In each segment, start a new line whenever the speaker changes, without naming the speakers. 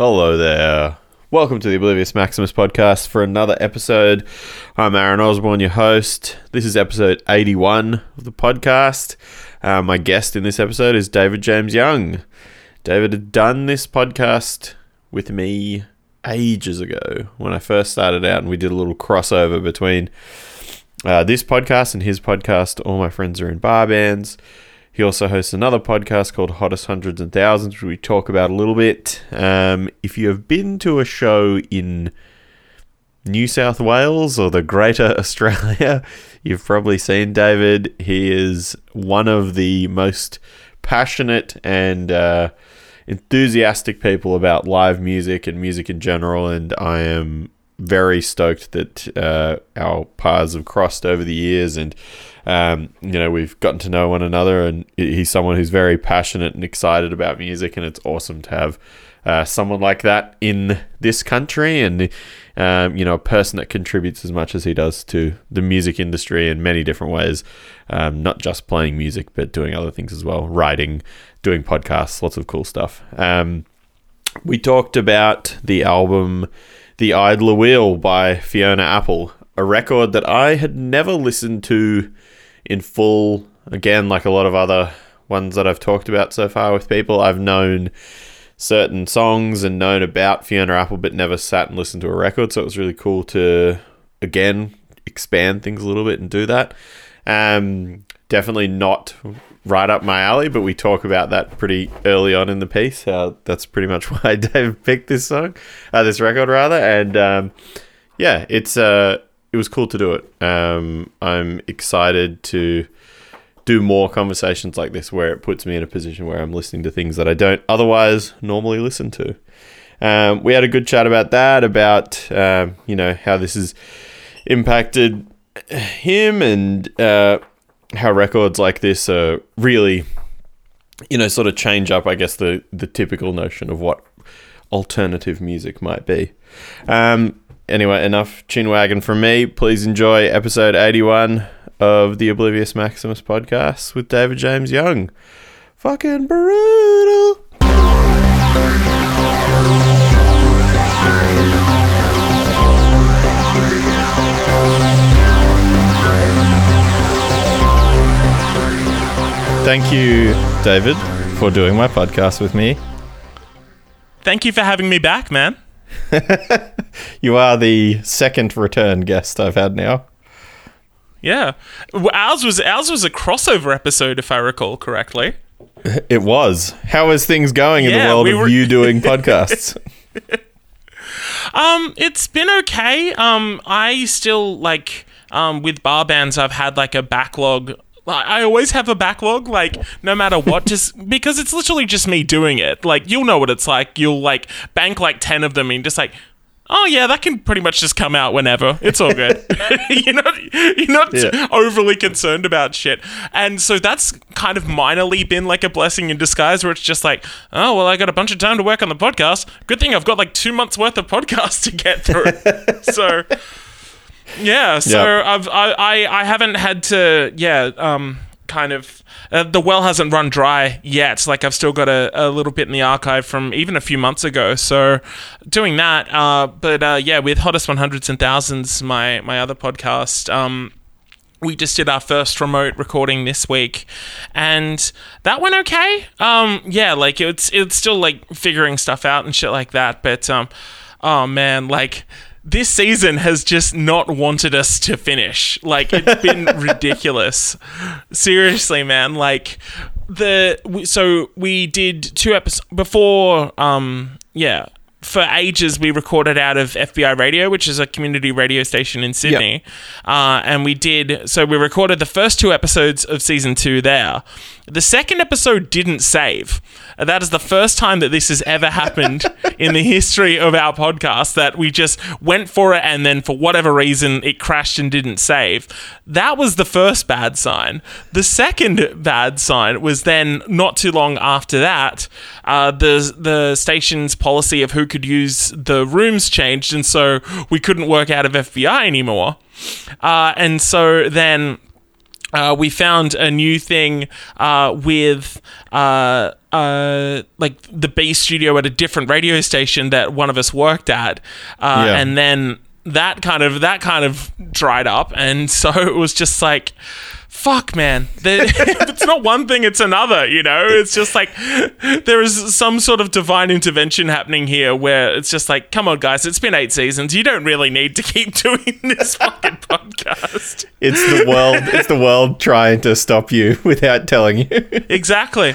Hello there. Welcome to the Oblivious Maximus podcast for another episode. I'm Aaron Osborne, your host. This is episode 81 of the podcast. Uh, my guest in this episode is David James Young. David had done this podcast with me ages ago when I first started out, and we did a little crossover between uh, this podcast and his podcast. All my friends are in bar bands. He also hosts another podcast called Hottest Hundreds and Thousands, which we talk about a little bit. Um, if you have been to a show in New South Wales or the Greater Australia, you've probably seen David. He is one of the most passionate and uh, enthusiastic people about live music and music in general, and I am very stoked that uh, our paths have crossed over the years and um, you know we've gotten to know one another and he's someone who's very passionate and excited about music and it's awesome to have uh, someone like that in this country and um, you know a person that contributes as much as he does to the music industry in many different ways. Um, not just playing music but doing other things as well. Writing doing podcasts lots of cool stuff. Um, we talked about the album the Idler Wheel by Fiona Apple, a record that I had never listened to in full. Again, like a lot of other ones that I've talked about so far with people, I've known certain songs and known about Fiona Apple, but never sat and listened to a record. So it was really cool to, again, expand things a little bit and do that. Um, definitely not right up my alley, but we talk about that pretty early on in the piece. Uh, that's pretty much why Dave picked this song, uh, this record rather, and um, yeah, it's uh, it was cool to do it. Um, I'm excited to do more conversations like this where it puts me in a position where I'm listening to things that I don't otherwise normally listen to. Um, we had a good chat about that, about um, you know how this has impacted him and uh, how records like this are really, you know, sort of change up, I guess, the, the typical notion of what alternative music might be. Um, anyway, enough chinwagon from me. Please enjoy episode 81 of the Oblivious Maximus podcast with David James Young. Fucking brutal. Thank you, David, for doing my podcast with me.
Thank you for having me back, man.
you are the second return guest I've had now.
Yeah, ours was ours was a crossover episode, if I recall correctly.
It was. How is things going yeah, in the world we of were- you doing podcasts?
um, it's been okay. Um, I still like um with bar bands. I've had like a backlog I always have a backlog, like no matter what, just because it's literally just me doing it. Like you'll know what it's like. You'll like bank like ten of them and just like, oh yeah, that can pretty much just come out whenever. It's all good. you're not you're not yeah. overly concerned about shit. And so that's kind of minorly been like a blessing in disguise, where it's just like, oh well, I got a bunch of time to work on the podcast. Good thing I've got like two months worth of podcasts to get through. so. Yeah, so yep. I've I, I I haven't had to yeah um kind of uh, the well hasn't run dry yet. Like I've still got a, a little bit in the archive from even a few months ago. So doing that, uh, but uh, yeah, with hottest one hundreds and thousands, my my other podcast. Um, we just did our first remote recording this week and that went okay um yeah like it's it's still like figuring stuff out and shit like that but um oh man like this season has just not wanted us to finish. Like it's been ridiculous. Seriously, man. Like the so we did two episodes before. Um, yeah, for ages we recorded out of FBI Radio, which is a community radio station in Sydney, yep. uh, and we did so we recorded the first two episodes of season two there. The second episode didn't save. That is the first time that this has ever happened in the history of our podcast that we just went for it and then for whatever reason it crashed and didn't save. That was the first bad sign. The second bad sign was then not too long after that, uh, the the station's policy of who could use the rooms changed, and so we couldn't work out of FBI anymore. Uh, and so then uh, we found a new thing uh, with uh, uh, like the B studio at a different radio station that one of us worked at, uh,
Yeah.
and then that kind of that kind of dried up, and so it was just like. Fuck, man. It's not one thing, it's another, you know? It's just like there is some sort of divine intervention happening here where it's just like, come on, guys, it's been eight seasons. You don't really need to keep doing this fucking podcast.
It's the world. it's the world trying to stop you without telling you.
exactly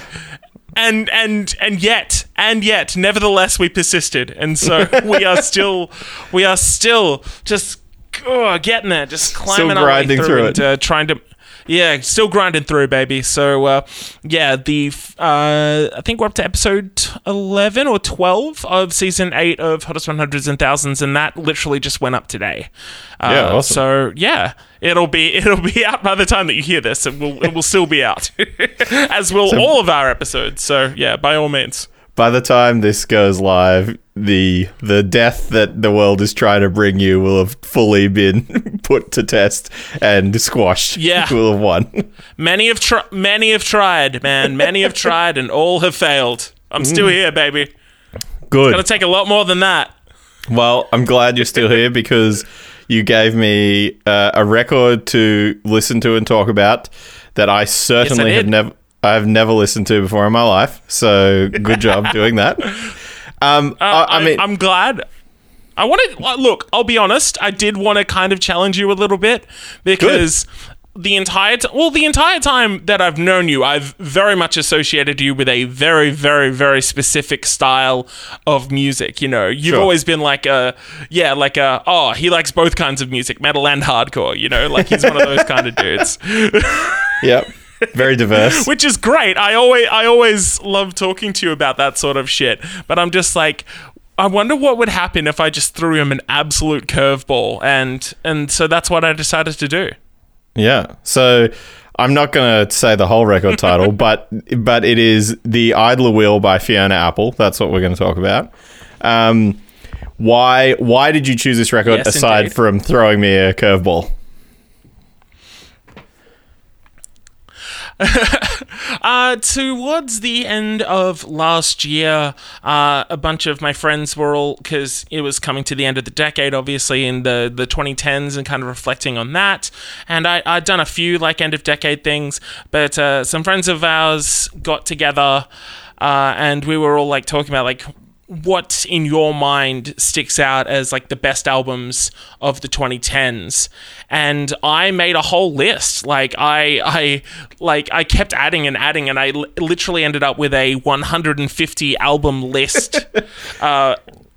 and and and yet and yet nevertheless we persisted and so we are still we are still just oh, getting there just climbing way
grinding
through,
through
and
it.
uh, trying to yeah still grinding through baby so uh, yeah the f- uh, i think we're up to episode 11 or 12 of season 8 of hottest 100s and thousands and that literally just went up today uh,
Yeah, awesome.
so yeah it'll be it'll be out by the time that you hear this it will it will still be out as will all of our episodes so yeah by all means
By the time this goes live, the the death that the world is trying to bring you will have fully been put to test and squashed.
Yeah.
will have won.
many have tr- many have tried man many have tried and all have failed i'm
Mm.
still here baby
Good.
gonna take a lot more than that
Well, I'm glad you're still here because you gave me uh, a record to listen to and talk about that I certainly have never I've never listened to before in my life. So good job doing that. Um, I, I mean,
I'm glad. I wanted look. I'll be honest. I did want to kind of challenge you a little bit because the entire t- well, the entire time that I've known you, I've very much associated you with a very, very, very specific style of music. You know, you've
Sure.
always been like a yeah, like a oh, he likes both kinds of music, metal and hardcore. You know, like he's one of those kind of dudes.
yep, very diverse.
which is great. I always I always love talking to you about that sort of shit. But I'm just like I wonder what would happen if I just threw him an absolute curveball and and so that's what I decided to do.
Yeah. So I'm not going to say the whole record title, but but it is the Idler Wheel by Fiona Apple. That's what we're going to talk about. Um, why why did you choose this record
Yes,
aside
indeed.
from throwing me a curveball?
Uh, towards the end of last year, uh, a bunch of my friends were all because it was coming to the end of the decade, obviously in the the 2010s, and kind of reflecting on that. And I I'd done a few like end of decade things, but uh, some friends of ours got together, uh, and we were all like talking about like what in your mind sticks out as like the best albums of the 2010s and i made a whole list. Like i i like i kept adding and adding and i literally ended up with a 150 album list. Uh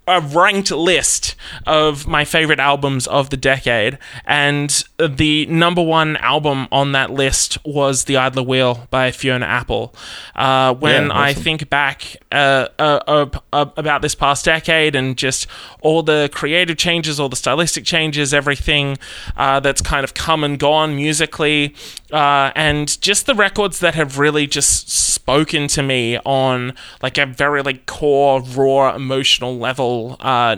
a ranked list of my favorite albums of the decade, and the number one album on that list was "The Idler Wheel" by Fiona Apple. Uh, when
Yeah,
I think back uh, uh, uh, uh, about this past decade and just all the creative changes, all the stylistic changes, everything uh, that's kind of come and gone musically, uh, and just the records that have really just spoken to me on like a very like core, raw, emotional level. Uh,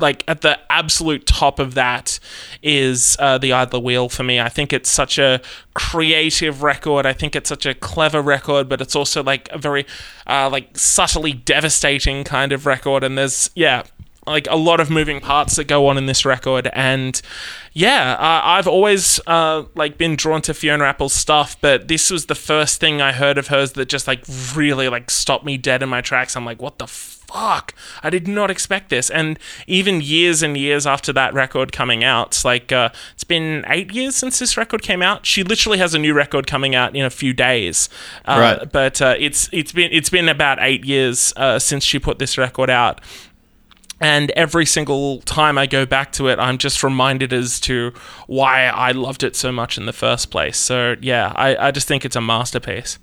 like at the absolute top of that is uh, the Idler Wheel for me. I think it's such a creative record. I think it's such a clever record, but it's also like a very uh, like subtly devastating kind of record. And there's yeah, like a lot of moving parts that go on in this record and yeah uh, i've always uh, like been drawn to fiona apple's stuff but this was the first thing i heard of hers that just like really like stopped me dead in my tracks. I'm like what the fuck? I did not expect this. And even years and years after that record coming out like uh, it's been eight years since this record came out. She literally has a new record coming out in a few days. Uh,
Right.
but uh, it's it's been it's been about eight years uh, since she put this record out and every single time I go back to it, I'm just reminded as to why I loved it so much in the first place. So yeah, I, I just think it's a masterpiece.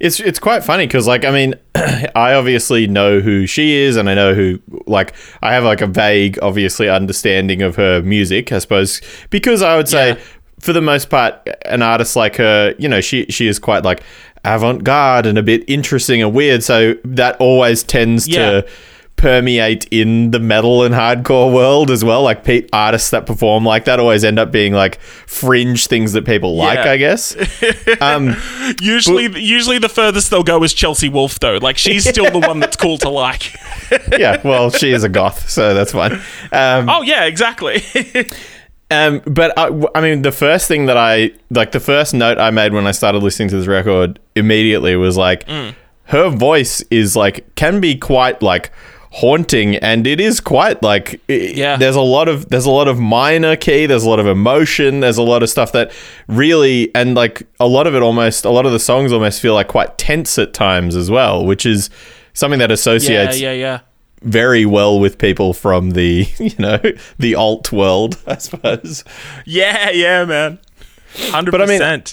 It's it's quite funny because like I mean, I obviously know who she is, and I know who like I have like a vague, obviously understanding of her music, I suppose, because I would say
Yeah.
for the most part, an artist like her, you know, she she is quite like avant garde and a bit interesting and weird, so that always tends
Yeah.
to permeate in the metal and hardcore world as well. Like pe- artists that perform like that always end up being like fringe things that people like,
Yeah.
I guess. Um,
Usually, usually the furthest they'll go is Chelsea Wolfe, though. Like she's still the one that's cool to like.
yeah, well, she is a goth, so that's fine. Um,
Oh yeah, exactly.
Um, but I, I mean, the first thing that I like, the first note I made when I started listening to this record immediately was like, her voice is like can be quite like haunting, and it is quite like
Yeah.
There's a lot of there's a lot of minor key, there's a lot of emotion, there's a lot of stuff that really, and like a lot of it almost, a lot of the songs almost feel like quite tense at times as well, which is something that associates
yeah, yeah.
very well with people from the you know the alt world, I suppose.
Yeah, yeah, man. Hundred
But I mean-.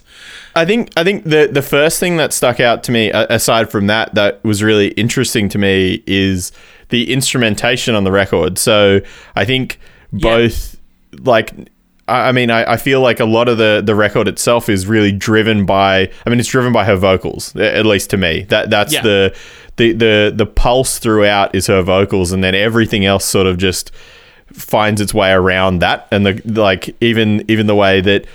I think I think the the first thing that stuck out to me, aside from that, that was really interesting to me is the instrumentation on the record. So I think both like. I I mean, I, I feel like a lot of the, the record itself is really driven by. I mean, it's driven by her vocals, at least to me. That that's
Yeah.
the, the the the pulse throughout is her vocals, and then everything else sort of just finds its way around that and the like even even the way that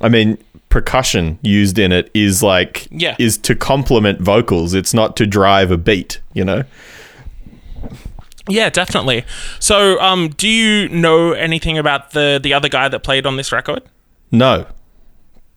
I mean percussion used in it is like
Yeah.
is to complement vocals it's not to drive a beat you know
Yeah, definitely. So, um, do you know anything about the the other guy that played on this record?
no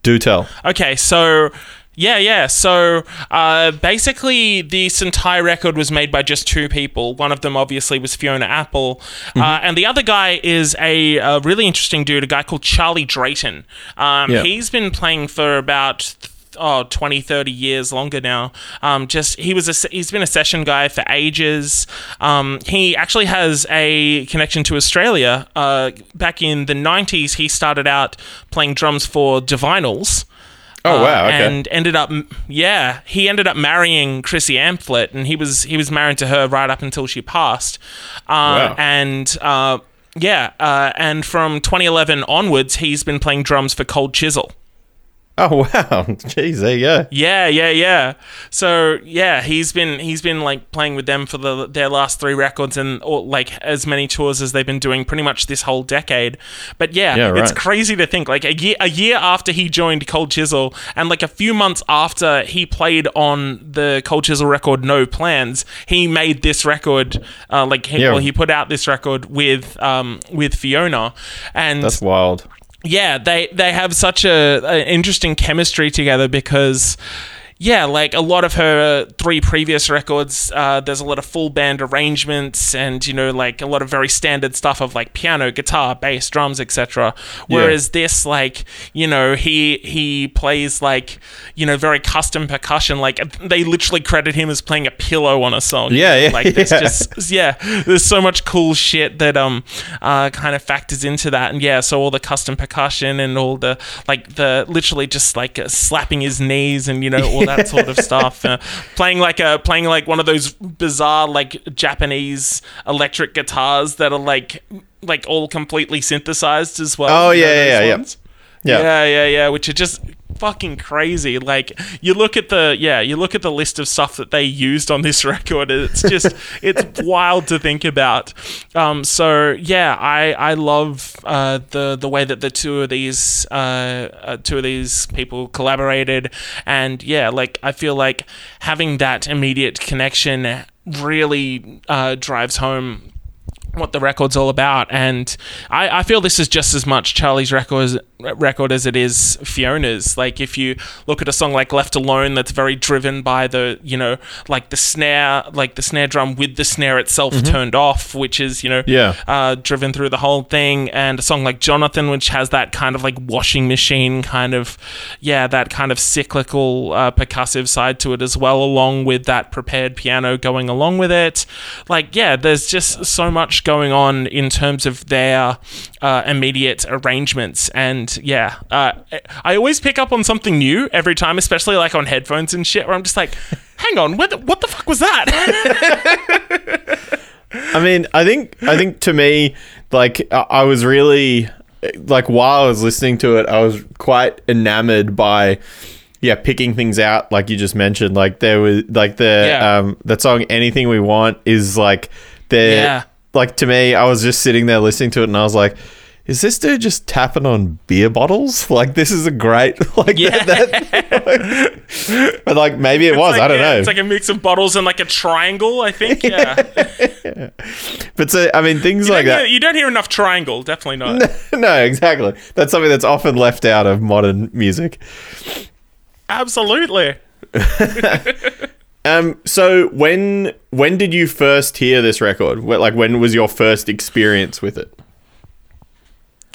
do tell
Okay, so yeah, yeah. So uh, basically, this entire record was made by just two people. One of them, obviously, was Fiona Apple, uh, and the other guy is a, a really interesting dude, a guy called Charlie Drayton. Um,
Yeah.
He's been playing for about oh 20 30 years longer now. Um just he was a, he's been a session guy for ages. Um he actually has a connection to australia. Uh back in the 90s he started out playing drums for Divinyls.
Oh
uh,
wow okay.
and ended up yeah he ended up marrying chrissy amphlett and he was he was married to her right up until she passed. Uh,
Wow.
and uh, yeah uh, and from 2011 onwards he's been playing drums for cold chisel
oh wow jeez there you go
yeah, yeah, yeah. So yeah, he's been he's been like playing with them for the their last three records and or, like as many tours as they've been doing pretty much this whole decade. But yeah,
Yeah,
it's
right.
crazy to think like a year a year after he joined Cold Chisel and like a few months after he played on the Cold Chisel record No Plans, he made this record. Uh, like he,
Yeah.
well, he put out this record with um with Fiona, and
that's wild
yeah, they they have such a, a interesting chemistry together because yeah, like a lot of her three previous records, uh, there's a lot of full band arrangements and you know like a lot of very standard stuff of like piano, guitar, bass, drums, etc. Whereas this, like you know, he he plays like you know very custom percussion. Like they literally credit him as playing a pillow on a song.
Yeah, yeah,
Like there's
yeah.
just yeah, there's so much cool shit that um uh kind of factors into that, and yeah, so all the custom percussion and all the like the literally just like uh, slapping his knees and you know all that sort of stuff, uh, playing like a playing like one of those bizarre like Japanese electric guitars that are like like all completely synthesized as well.
Oh,
You know
yeah, yeah, yeah. yeah
Yeah, yeah, yeah, which are just fucking crazy. Like you look at the yeah, you look at the list of stuff that they used on this record. It's just it's wild to think about. Um, so yeah, I I love uh, the the way that the two of these uh, uh, two of these people collaborated, and yeah, like I feel like having that immediate connection really uh, drives home what the record's all about. And I, I feel this is just as much Charlie's record record as it is Fiona's. Like if you look at a song like Left Alone that's very driven by the, you know, like the snare like the snare drum with the snare itself turned off, which is, you know,
Yeah.
uh, driven through the whole thing, and a song like Jonathan, which has that kind of like washing machine kind of, yeah, that kind of cyclical uh, percussive side to it as well, along with that prepared piano going along with it. Like, yeah, there's just so much going on in terms of their uh, immediate arrangements, and yeah, uh, I always pick up on something new every time, especially like on headphones and shit, where I'm just like. Hang on, what the, what the fuck was that?
I mean, I think I think to me, like I I was really like while I was listening to it, I was quite enamored by yeah picking things out like you just mentioned. Like there was like the
Yeah.
um that song "Anything We Want" is like. they're
Yeah.
Like to me, I was just sitting there listening to it, and I was like. Is this dude just tapping on beer bottles? Like this is a great like
Yeah.
that, that- but like maybe it was.
Like,
I don't
yeah,
know.
It's like a mix of bottles and like a triangle, I think. Yeah.
but so I mean things
you,
like that.
hear, you don't hear enough triangle, definitely not.
no, exactly. That's something that's often left out of modern music.
Absolutely.
Um, so when when did you first hear this record? Like when was your first experience with it?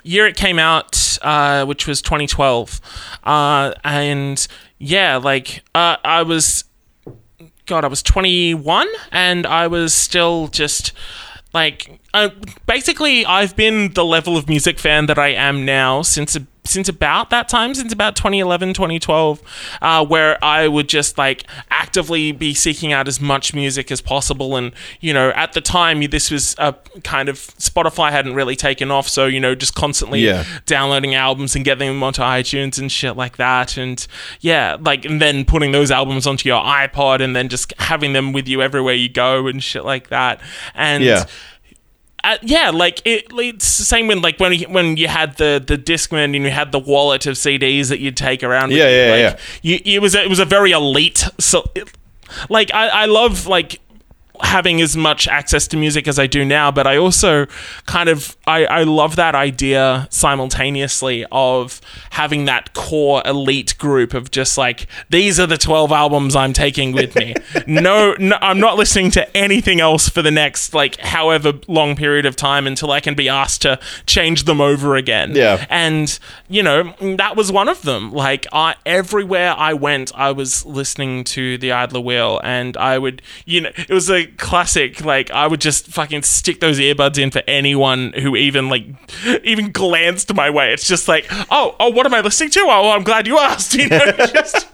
year it came out, uh, which was 2012, uh, and yeah, like uh, I was, God, I was 21, and I was still just like, basically, I've been the level of music fan that I am now since. Since about that time, since about 2011, 2012, uh, where I would just like actively be seeking out as much music as possible. And, you know, at the time, this was a kind of Spotify hadn't really taken off. So, you know, just constantly
Yeah.
downloading albums and getting them onto iTunes and shit like that. And yeah, like, and then putting those albums onto your iPod and then just having them with you everywhere you go and shit like that. And
Yeah.
Uh, yeah, like it, it's the same when like when you, when you had the the Discman and you had the wallet of CDs that you'd take around.
Yeah,
you,
yeah,
like,
yeah.
You, it was a, it was a very elite. So, it- like I, I love like having as much access to music as I do now, but I also kind of I, I love that idea simultaneously of having that core elite group of just like these are the 12 albums I'm taking with me. no, no I'm not listening to anything else for the next like however long period of time until I can be asked to change them over again.
Yeah.
And you know, that was one of them. Like I everywhere I went, I was listening to the Idler Wheel and I would you know, it was classic like I would just fucking stick those earbuds in for anyone who even like even glanced my way. It's just like, "Oh, oh, what am I listening to? Oh, I'm glad you asked." You know, just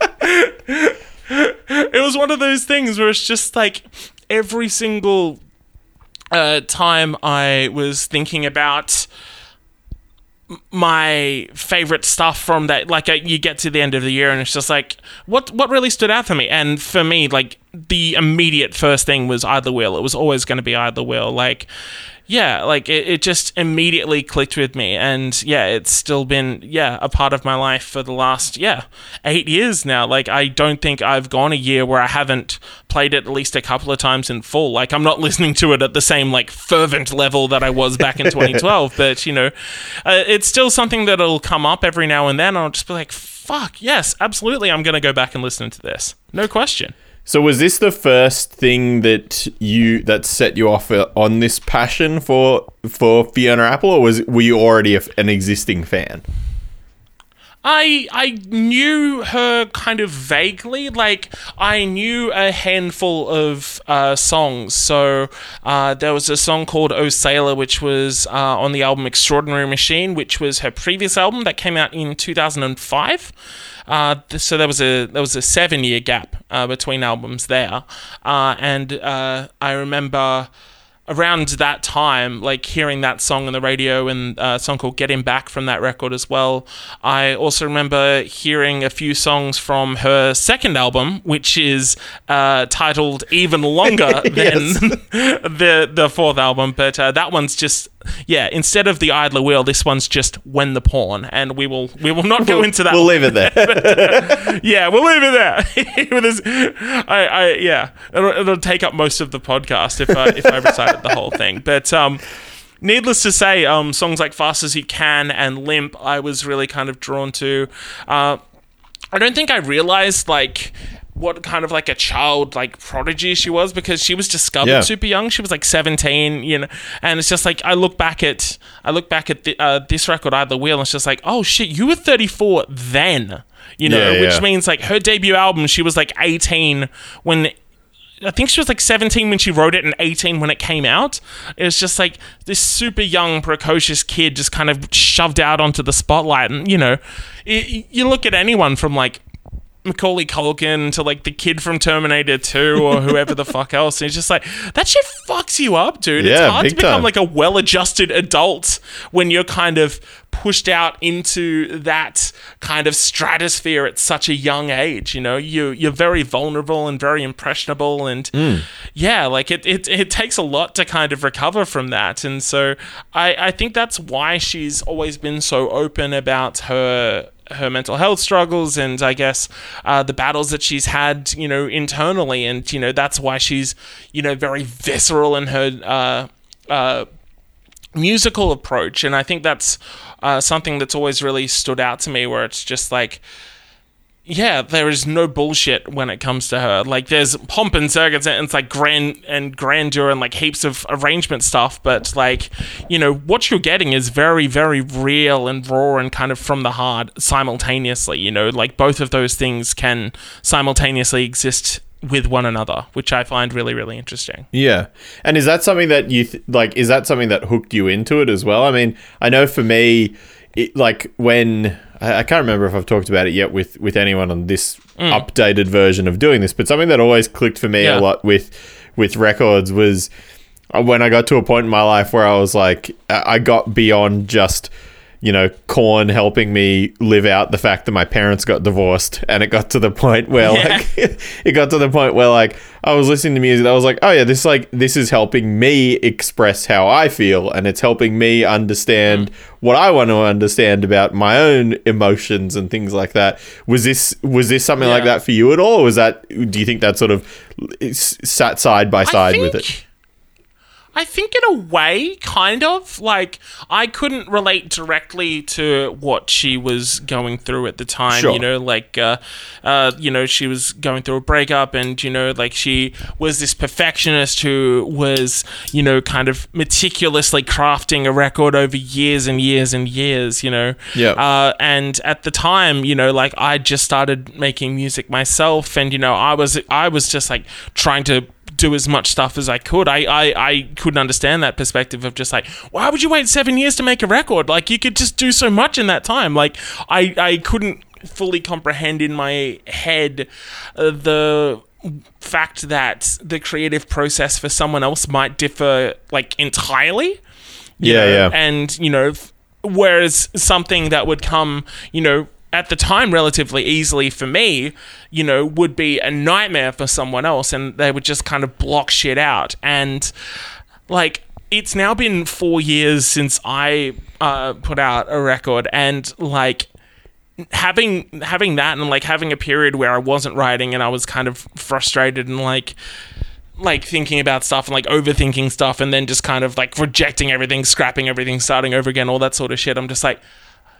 it was one of those things where it's just like every single uh, time I was thinking about my favorite stuff from that like uh, you get to the end of the year and it's just like what what really stood out for me? And for me like the immediate first thing was Idler Wheel. It was always going to be Idler Wheel. Like yeah like it, it just immediately clicked with me and yeah it's still been yeah a part of my life for the last yeah eight years now. Like i don't think i've gone a year where i haven't played it at least a couple of times in full. Like i'm not listening to it at the same like fervent level that i was back in 2012 but you know uh, it's still something that'll come up every now and then And i'll just be like fuck yes absolutely i'm gonna go back and listen to this. No question
So was this the first thing that you that set you off uh, on this passion for for Fiona Apple, or was were you already a, an existing fan?
I I knew her kind of vaguely. Like I knew a handful of uh, songs. So uh, there was a song called "Oh Sailor," which was uh, on the album "Extraordinary Machine," which was her previous album that came out in two thousand and five. Uh, so there was a there was a seven year gap uh, between albums there, uh, and uh, I remember around that time, like hearing that song on the radio and uh, a song called Get Him Back from that record as well. I also remember hearing a few songs from her second album, which is uh, titled even longer than the the fourth album. But uh, that one's just yeah. Instead of the Idler Wheel, this one's just When the Pawn, and we will we will not go into that.
We'll leave it there.
yeah, we'll leave it there. With this, I, I, yeah, it'll, it'll take up most of the podcast if I, if I recited the whole thing. But um, needless to say, um, songs like "Fast as You Can" and "Limp," I was really kind of drawn to. Uh, I don't think I realized like what kind of like a child like prodigy she was because she was discovered
Yeah.
super young. She was like 17, you know, and it's just like I look back at I look back at the, uh, this record, Idler Wheel, and it's just like, oh shit, you were 34 then, you know,
Yeah,
which
yeah.
means like her debut album, she was like 18 when. I think she was like 17 when she wrote it and 18 when it came out. It was just like this super young, precocious kid just kind of shoved out onto the spotlight. And, you know, i you look at anyone from like Macaulay Culkin to like the kid from Terminator 2 or whoever the fuck else. And it's just like, that shit fucks you up, dude.
Yeah,
it's hard to become
time.
like a well adjusted adult when you're kind of pushed out into that kind of stratosphere at such a young age. You know, you, you're very vulnerable and very impressionable. And mm. yeah, like it, it, it takes a lot to kind of recover from that. And so I, I think that's why she's always been so open about her her mental health struggles and I guess uh, the battles that she's had, you know, internally, and you know that's why she's, you know, very visceral in her uh, uh, musical approach, and I think that's uh, something that's always really stood out to me, where it's just like. Yeah, there is no bullshit when it comes to her. Like, there's pomp and circuits, and it's like grand and grandeur and like heaps of arrangement stuff. But like, you know, what you're getting is very, very real and raw and kind of from the heart simultaneously. You know, like both of those things can simultaneously exist with one another, which I find really, really interesting.
Yeah. And is that something that you th- like is that something that hooked you into it as well? I mean, I know for me it, like when I, I can't remember if I've talked about it yet with with anyone on this updated version of doing this, but something that always clicked for me
Yeah.
a lot with with records was uh, when I got to a point in my life where I was like I got beyond just you know, Korn helping me live out the fact that my parents got divorced, and it got to the point where
Yeah.
like it got to the point where like I was listening to music. I was like, oh yeah, this like this is helping me express how I feel, and it's helping me understand mm. what I want to understand about my own emotions and things like that. Was this was this something like that for you at all? Or was that do you think that sort of sat side by side with it?
I think in a way, kind of. Like, I couldn't relate directly to what she was going through at the time.
Sure.
You know, like, uh, uh, you know, she was going through a breakup, and, you know, like, she was this perfectionist who was, you know, kind of meticulously crafting a record over years and years and years, you know.
Yeah.
Uh, and at the time, you know, like, I just started making music myself, and, you know, I was, I was just, like, trying to do as much stuff as I could. I, I, I couldn't understand that perspective of just like, why would you wait seven years to make a record? Like you could just do so much in that time. Like I, I couldn't fully comprehend in my head uh, the fact that the creative process for someone else might differ like entirely.
Yeah,
know,
yeah.
And, you know, f- whereas something that would come, you know, at the time relatively easily for me, you know, would be a nightmare for someone else and they would just kind of block shit out. And like it's now been 4 years since I uh, put out a record and like having having that and like having a period where I wasn't writing and I was kind of frustrated and like like thinking about stuff and like overthinking stuff and then just kind of like rejecting everything, scrapping everything, starting over again, all that sort of shit. I'm just like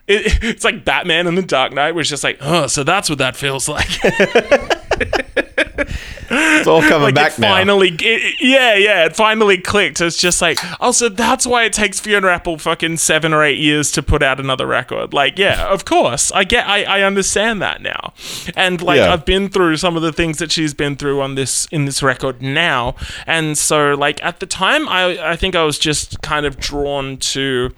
it, it's like Batman in the Dark Knight, where it's just like, oh, so that's what that feels like.
It's all coming
like
back
it
now.
finally, yeah, yeah, it finally clicked. It's just like, oh, so that's why it takes Fiona Apple fucking seven or eight years to put out another record. Like, yeah, of course, I get, I, I understand that now, and like
Yeah.
I've been through some of the things that she's been through on this in this record now, and so like at the time, I I think I was just kind of drawn to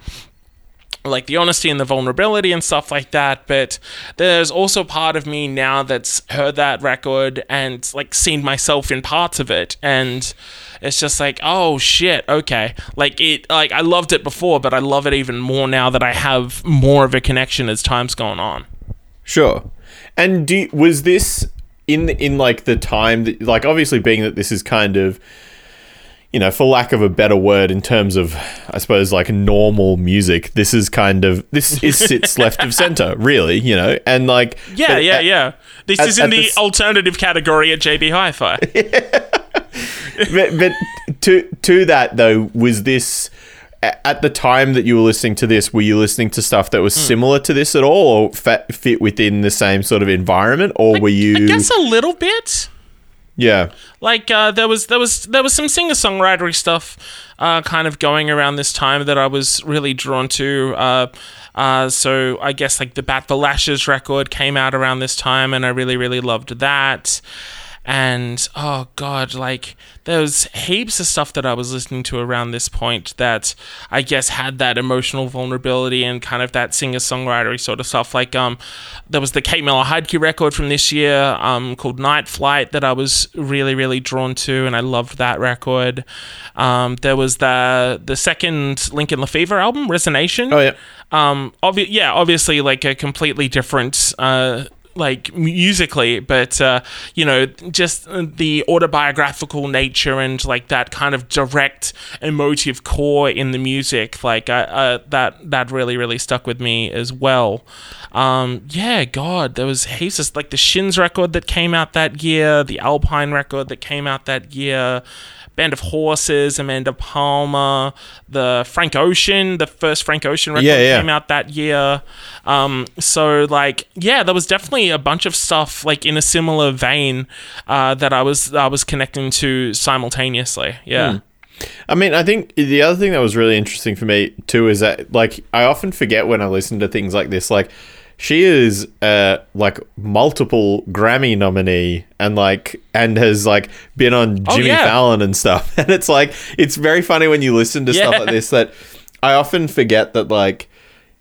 like the honesty and the vulnerability and stuff like that but there's also part of me now that's heard that record and like seen myself in parts of it and it's just like oh shit okay like it like i loved it before but i love it even more now that i have more of a connection as time's gone on
Sure. And do was this in in like the time that like obviously being that this is kind of you know, for lack of a better word, in terms of, I suppose, like normal music, this is kind of this is sits left of center, really, you know, and like,
yeah yeah
at-
yeah this
at-
is in the
the s-
alternative category at jb hi-fi
but, but to to that though, was this at the time that you were listening to this? Were you listening to stuff that was
Hmm.
similar to this at all, or fit within the same sort of environment, or were you?
i guess a little bit
yeah,
like uh, there was there was there was some singer songwritery stuff uh, kind of going around this time that I was really drawn to. Uh, uh, so I guess like the Bat for Lashes record came out around this time, and I really really loved that. And oh god, like there was heaps of stuff that I was listening to around this point that I guess had that emotional vulnerability and kind of that singer songwritery sort of stuff. Like um, there was the Kate Miller Heidke record from this year um called Night Flight that I was really really drawn to, and I loved that record. Um, there was the the second Lincoln Le Fevre album, Resonation.
Oh yeah.
Um, obvi- yeah, obviously like a completely different uh like musically, but uh, you know, just the autobiographical nature and like that kind of direct emotive core in the music, like uh, uh, that that really really stuck with me as well. Um, yeah, God, there was heaps of like the Shins record that came out that year, the Alpine record that came out that year. Band of Horses, Amanda Palmer, the Frank Ocean, the first Frank Ocean record
Yeah, yeah.
came out that year. Um, so like, yeah, there was definitely a bunch of stuff like in a similar vein uh, that I was I was connecting to simultaneously. Yeah.
I mean, I think the other thing that was really interesting for me too is that like I often forget when I listen to things like this, like she is uh like multiple Grammy nominee and like and has like been on
Oh,
Jimmy
yeah.
Fallon and stuff. And it's like it's very funny when you listen to stuff like this that I often forget that like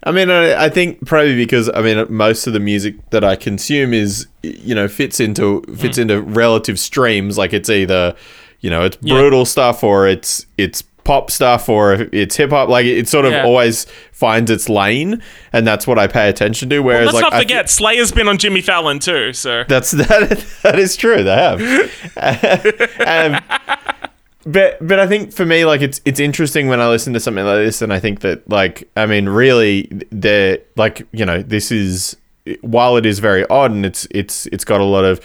I mean, I, I think probably because I mean most of the music that I consume is you know fits into fits into relative streams. Like it's either you know it's
Yeah.
brutal stuff or it's it's pop stuff or it's hip hop. Like it sort of
Yeah.
always finds its lane, and that's what I pay attention to. Whereas
Let's
like
not forget, Slayer's been on Jimmy Fallon too. So
that's that. That is true. They have. um, but but I think for me, like it's it's interesting when I listen to something like this, and I think that like I mean, really, they're like you know, this is while it is very odd and it's it's it's got a lot of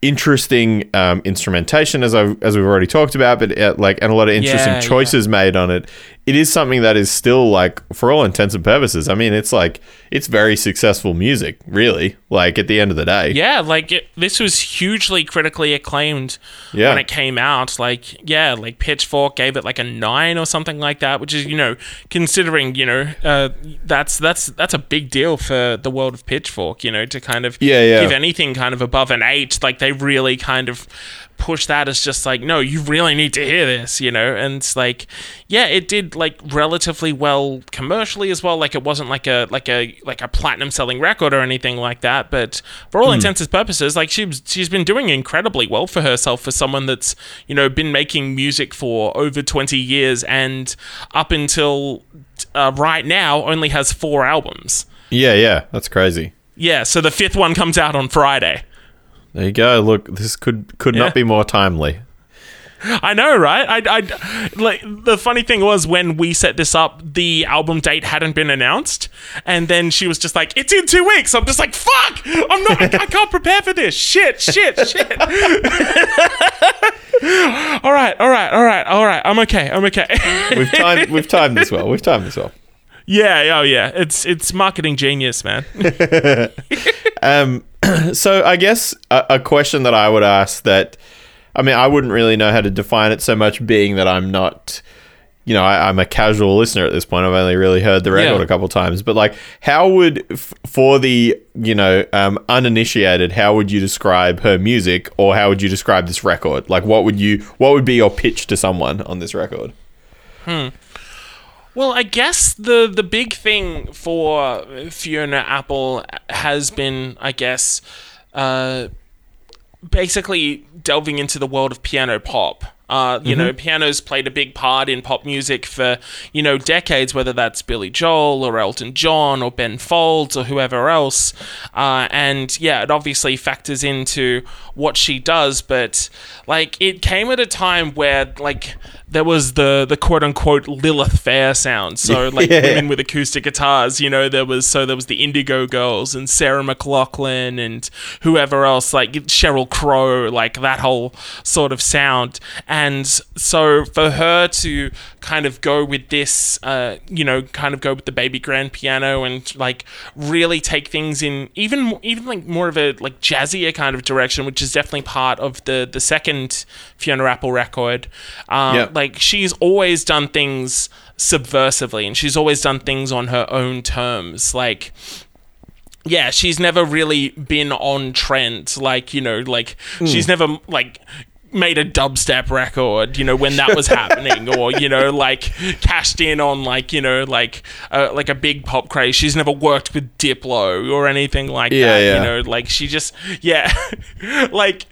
interesting um, instrumentation as I as we've already talked about, but uh, like and a lot of interesting
Yeah,
choices made on it. It is something that is still like for all intents and purposes. I mean, it's like it's very successful music, really. Like at the end of the day,
yeah, like it, this was hugely critically acclaimed
Yeah.
when it came out. Like yeah, like Pitchfork gave it like a nine or something like that, which is you know considering you know uh, that's that's that's a big deal for the world of Pitchfork. You know to kind of
Yeah, yeah.
give anything kind of above an eight, like they really kind of push that as just like no you really need to hear this you know? And it's like yeah it did like relatively well commercially as well. Like it wasn't like a like a like a platinum selling record or anything like that but for all intents and purposes like she's she's been doing incredibly well for herself for someone that's you know been making music for over 20 years and up until uh, right now only has four albums.
Yeah, yeah, that's crazy.
yeah so the fifth one comes out on friday
There you go. Look, this could could
Yeah.
not be more timely.
I know, right? I, I, like the funny thing was when we set this up, the album date hadn't been announced, and then she was just like, "It's in two weeks." I'm just like, "Fuck! I'm not. I can't prepare for this. Shit, shit, shit." all right, all right, all right, all right. I'm okay. I'm okay.
We've timed we've timed this well. We've timed this well.
yeah, oh yeah. It's it's marketing genius, man.
Um, so I guess a, a question that I would ask that, I mean, I wouldn't really know how to define it so much, being that I'm not, you know, I, I'm a casual listener at this point. I've only really heard the record
Yeah.
a couple times, but like, how would f- for the you know um, uninitiated, how would you describe her music, or how would you describe this record? Like, what would you, what would be your pitch to someone on this record?
Well, I guess the the big thing for Fiona Apple has been, I guess, uh, basically delving into the world of piano pop. Uh, you know, piano's played a big part in pop music for, you know, decades, whether that's Billy Joel or Elton John or Ben Folds or whoever else. Uh, and yeah, it obviously factors into what she does, but like it came at a time where like there was the the quote unquote Lilith Fair sound. So like
Yeah.
women with acoustic guitars, you know, there was so there was the Indigo Girls and Sarah McLachlan and whoever else, like Sheryl Crow, like that whole sort of sound. And so for her to kind of go with this, uh, you know, kind of go with the baby grand piano and like really take things in even even like more of a like jazzier kind of direction, which is definitely part of the the second Fiona Apple record. Um,
Yeah.
Like she's always done things subversively, and she's always done things on her own terms. Like yeah, she's never really been on trend. Like, you know, like
Hmm.
she's never like made a dubstep record, you know, when that was happening, or you know, like cashed in on like you know, like uh, like a big pop craze. She's never worked with Diplo or anything like
Yeah,
that.
yeah.
You know, like she just yeah, like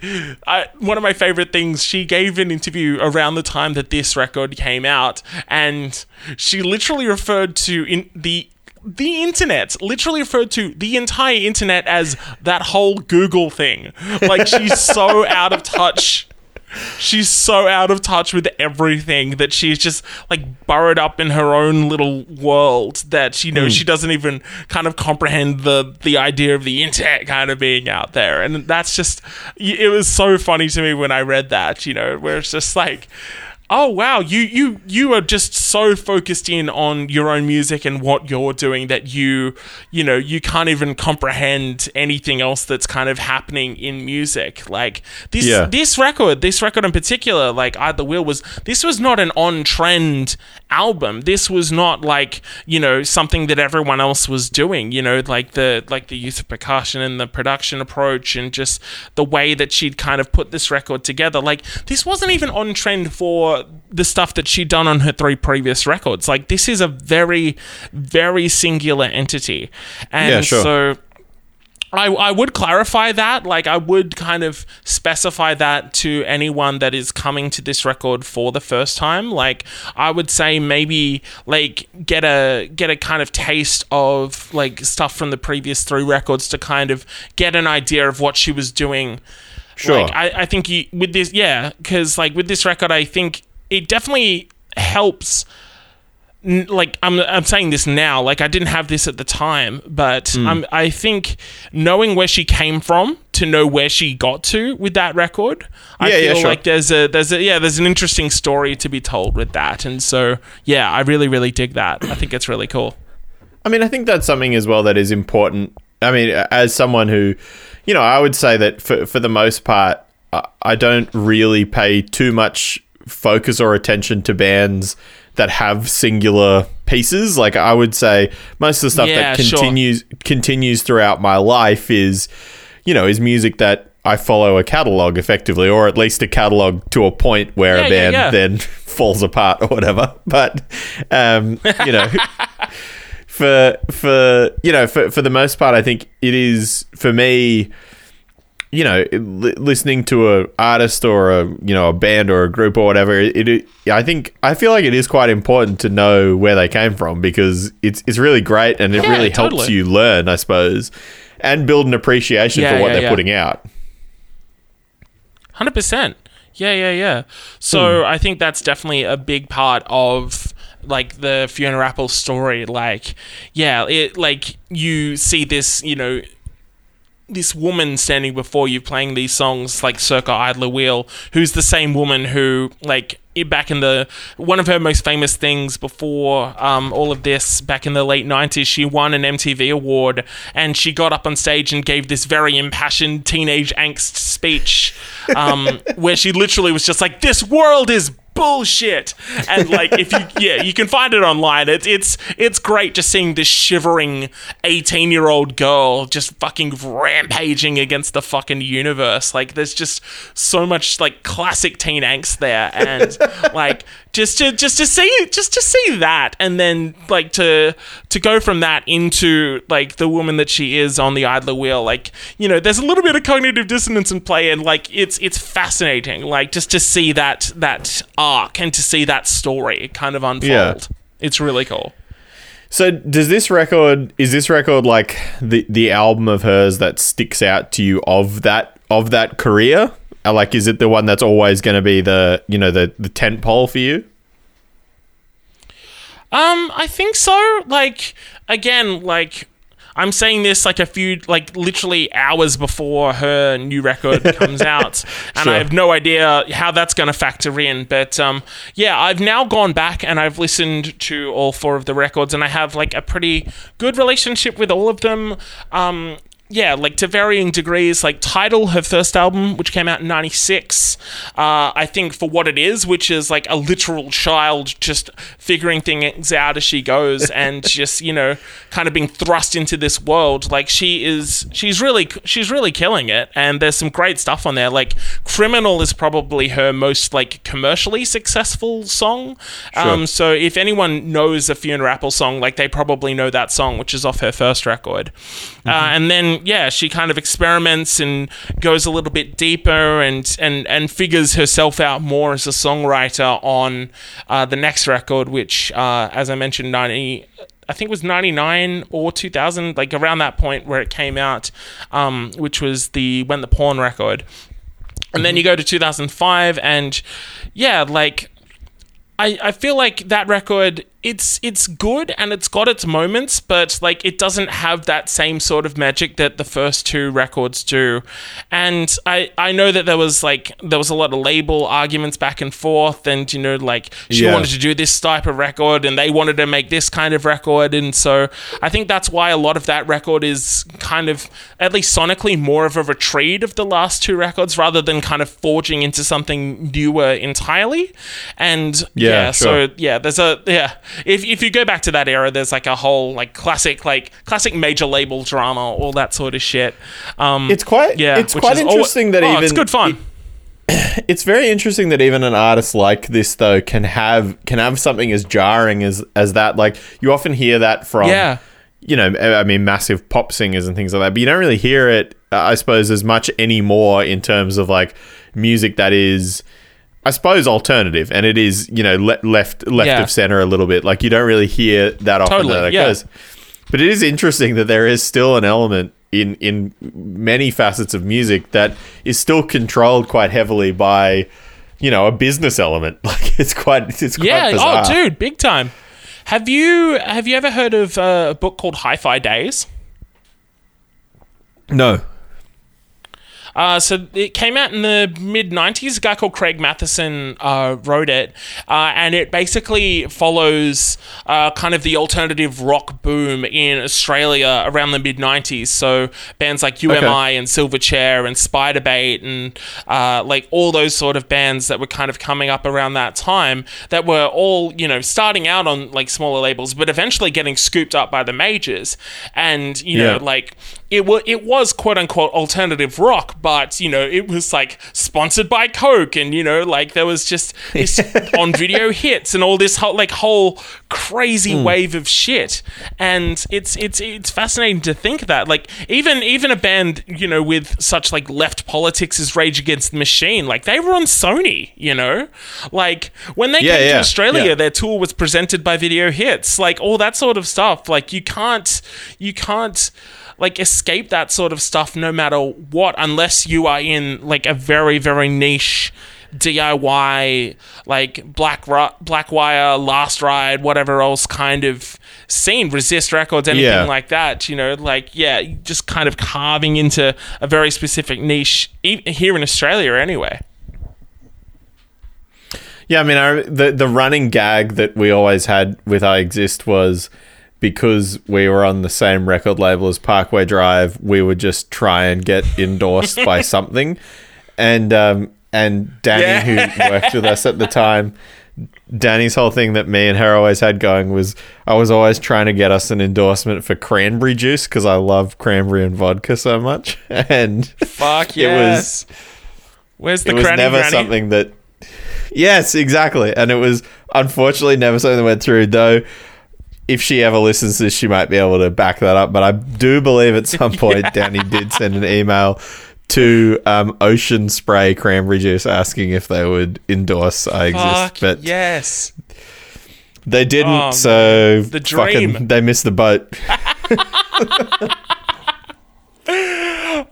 I, one of my favorite things. She gave an interview around the time that this record came out, and she literally referred to in the the internet literally referred to the entire internet as that whole Google thing. Like she's so out of touch. She's so out of touch with everything that she's just like burrowed up in her own little world that you know hmm. she doesn't even kind of comprehend the the idea of the internet kind of being out there. And that's just it was so funny to me when I read that, you know, where it's just like oh wow. You you you are just so focused in on your own music and what you're doing that you you know you can't even comprehend anything else that's kind of happening in music. Like this
Yeah.
this record this record in particular like I the wheel was this was not an on trend album. This was not like you know something that everyone else was doing you know like the like the use of percussion and the production approach and just the way that she'd kind of put this record together. Like this wasn't even on trend for the stuff that she'd done on her three previous records like this is a very very singular entity and
Yeah, sure.
so I, I would clarify that. Like, I would kind of specify that to anyone that is coming to this record for the first time. Like, I would say maybe like get a get a kind of taste of like stuff from the previous three records to kind of get an idea of what she was doing.
Sure.
Like, I, I think you, with this, yeah, because like with this record, I think it definitely helps like I'm I'm saying this now, like I didn't have this at the time, but
Hmm.
I'm I think knowing where she came from to know where she got to with that record, I
Yeah, yeah,
feel
sure.
like there's a there's a yeah there's an interesting story to be told with that, and so yeah, I really really dig that. I think it's really cool.
I mean, I think that's something as well that is important. I mean, as someone who, you know, I would say that for for the most part, I, I don't really pay too much focus or attention to bands that have singular pieces. Like I would say, most of the stuff
Yeah,
that
sure.
continues continues throughout my life is, you know, is music that I follow a catalog effectively, or at least a catalog to a point where
Yeah,
a band
yeah.
then falls apart or whatever. But um, you know. for for you know for for the most part, I think it is for me. You know, listening to a artist or a you know a band or a group or whatever, it, it I think I feel like it is quite important to know where they came from because it's it's really great and it
Yeah,
really helps you learn, I suppose, and build an appreciation
Yeah,
for what
yeah,
they're putting out.
Hundred percent. Yeah, yeah, yeah. So
Hmm.
I think that's definitely a big part of like the Fiona Apple story. Like, yeah, it like you see this, you know, this woman standing before you playing these songs like Circa Idler Wheel, who's the same woman who like back in the one of her most famous things before um, all of this back in the late 90s she won an MTV award and she got up on stage and gave this very impassioned teenage angst speech um, where she literally was just like this world is bullshit. And like if you yeah you can find it online. It's it's it's great just seeing this shivering 18 year old girl just fucking rampaging against the fucking universe. Like there's just so much like classic teen angst there. And like just to just to see just to see that and then like to to go from that into like the woman that she is on the idler wheel like you know there's a little bit of cognitive dissonance in play and like it's it's fascinating like just to see that that arc and to see that story kind of unfold
Yeah.
it's really cool
So does this record is this record like the the album of hers that sticks out to you of that of that career? Like is it the one that's always going to be the, you know, the the tent pole for you?
Um, I think so. Like again, like I'm saying this like a few like literally hours before her new record comes out, and
Sure.
I have no idea how that's going to factor in. But um, yeah, I've now gone back and I've listened to all four of the records, and I have like a pretty good relationship with all of them. Um. Yeah, like to varying degrees. Like Title, her first album, which came out in '96, uh, I think for what it is, which is like a literal child just figuring things out as she goes, and just you know, kind of being thrust into this world. Like she is, she's really, she's really killing it, and there's some great stuff on there. Like Criminal is probably her most like commercially successful song. Um, so if anyone knows a Fiona Apple song, like they probably know that song, which is off her first record. Uh, and then yeah, she kind of experiments and goes a little bit deeper and and and figures herself out more as a songwriter on uh, the next record, which uh, as I mentioned, ninety. I think it was 99 or 2000, like around that point where it came out, um, which was the When the Pawn record. And then you go to 2005, and yeah, like I, I feel like that record it's it's good and it's got its moments but like it doesn't have that same sort of magic that the first two records do and i i know that there was like there was a lot of label arguments back and forth and you know like she
Yeah.
wanted to do this type of record and they wanted to make this kind of record and so i think that's why a lot of that record is kind of at least sonically more of a retreat of the last two records rather than kind of forging into something newer entirely and
Yeah,
yeah,
sure.
so yeah there's a yeah if, if you go back to that era there's like a whole like classic like classic major label drama all that sort of shit. Um
It's quite
yeah
it's quite interesting that
oh,
even
it's good fun.
it's very interesting that even an artist like this though can have can have something as jarring as as that. Like you often hear that from
Yeah.
you know i mean massive pop singers and things like that but you don't really hear it i suppose as much anymore in terms of like music that is I suppose alternative, and it is you know le- left left
Yeah.
of center a little bit. Like you don't really hear that often
Totally,
that
yeah.
But it is interesting that there is still an element in in many facets of music that is still controlled quite heavily by you know a business element. Like it's quite it's quite
yeah
bizarre.
oh dude big time have you have you ever heard of uh, a book called hi-fi days
No.
Uh, so it came out in the mid 90s. A guy called Craig Mathieson uh, wrote it. Uh, and it basically follows uh, kind of the alternative rock boom in Australia around the mid 90s. So bands like You Am I and Silverchair and Spiderbait and uh, like all those sort of bands that were kind of coming up around that time that were all, you know, starting out on like smaller labels, but eventually getting scooped up by the majors. And, you know, like it was it was quote unquote alternative rock, but you know it was like sponsored by Coke, and you know like there was just this on video hits and all this whole like whole crazy hmm. wave of shit, and it's it's it's fascinating to think that like even even a band you know with such like left politics as Rage Against the Machine, like they were on Sony, you know, like when they
Yeah,
came to Australia,
yeah.
their tour was presented by Video Hits, like all that sort of stuff. Like you can't, you can't like escape that sort of stuff no matter what, unless you are in like a very very niche. DIY like Black Black Wire, Last Ride, whatever else kind of scene, Resist Records, anything
Yeah.
like that. You know, like yeah, just kind of carving into a very specific niche e- here in Australia, anyway.
Yeah, I mean, I, the the running gag that we always had with I Exist was because we were on the same record label as Parkway Drive, we would just try and get endorsed by something, and um, and Danny, who worked with us at the time. Danny's whole thing that me and her always had going was I was always trying to get us an endorsement for cranberry juice because I love cranberry and vodka so much, and
Fuck
It was-
Where's the
it was
cranny
never
granny?
something that yes exactly and it was unfortunately never something that went through though if she ever listens to this she might be able to back that up but i do believe at some point danny did send an email to um, ocean spray cranberry juice asking if they would endorse i exist but
yes.
they didn't
Oh,
so
The
fucking- they missed the boat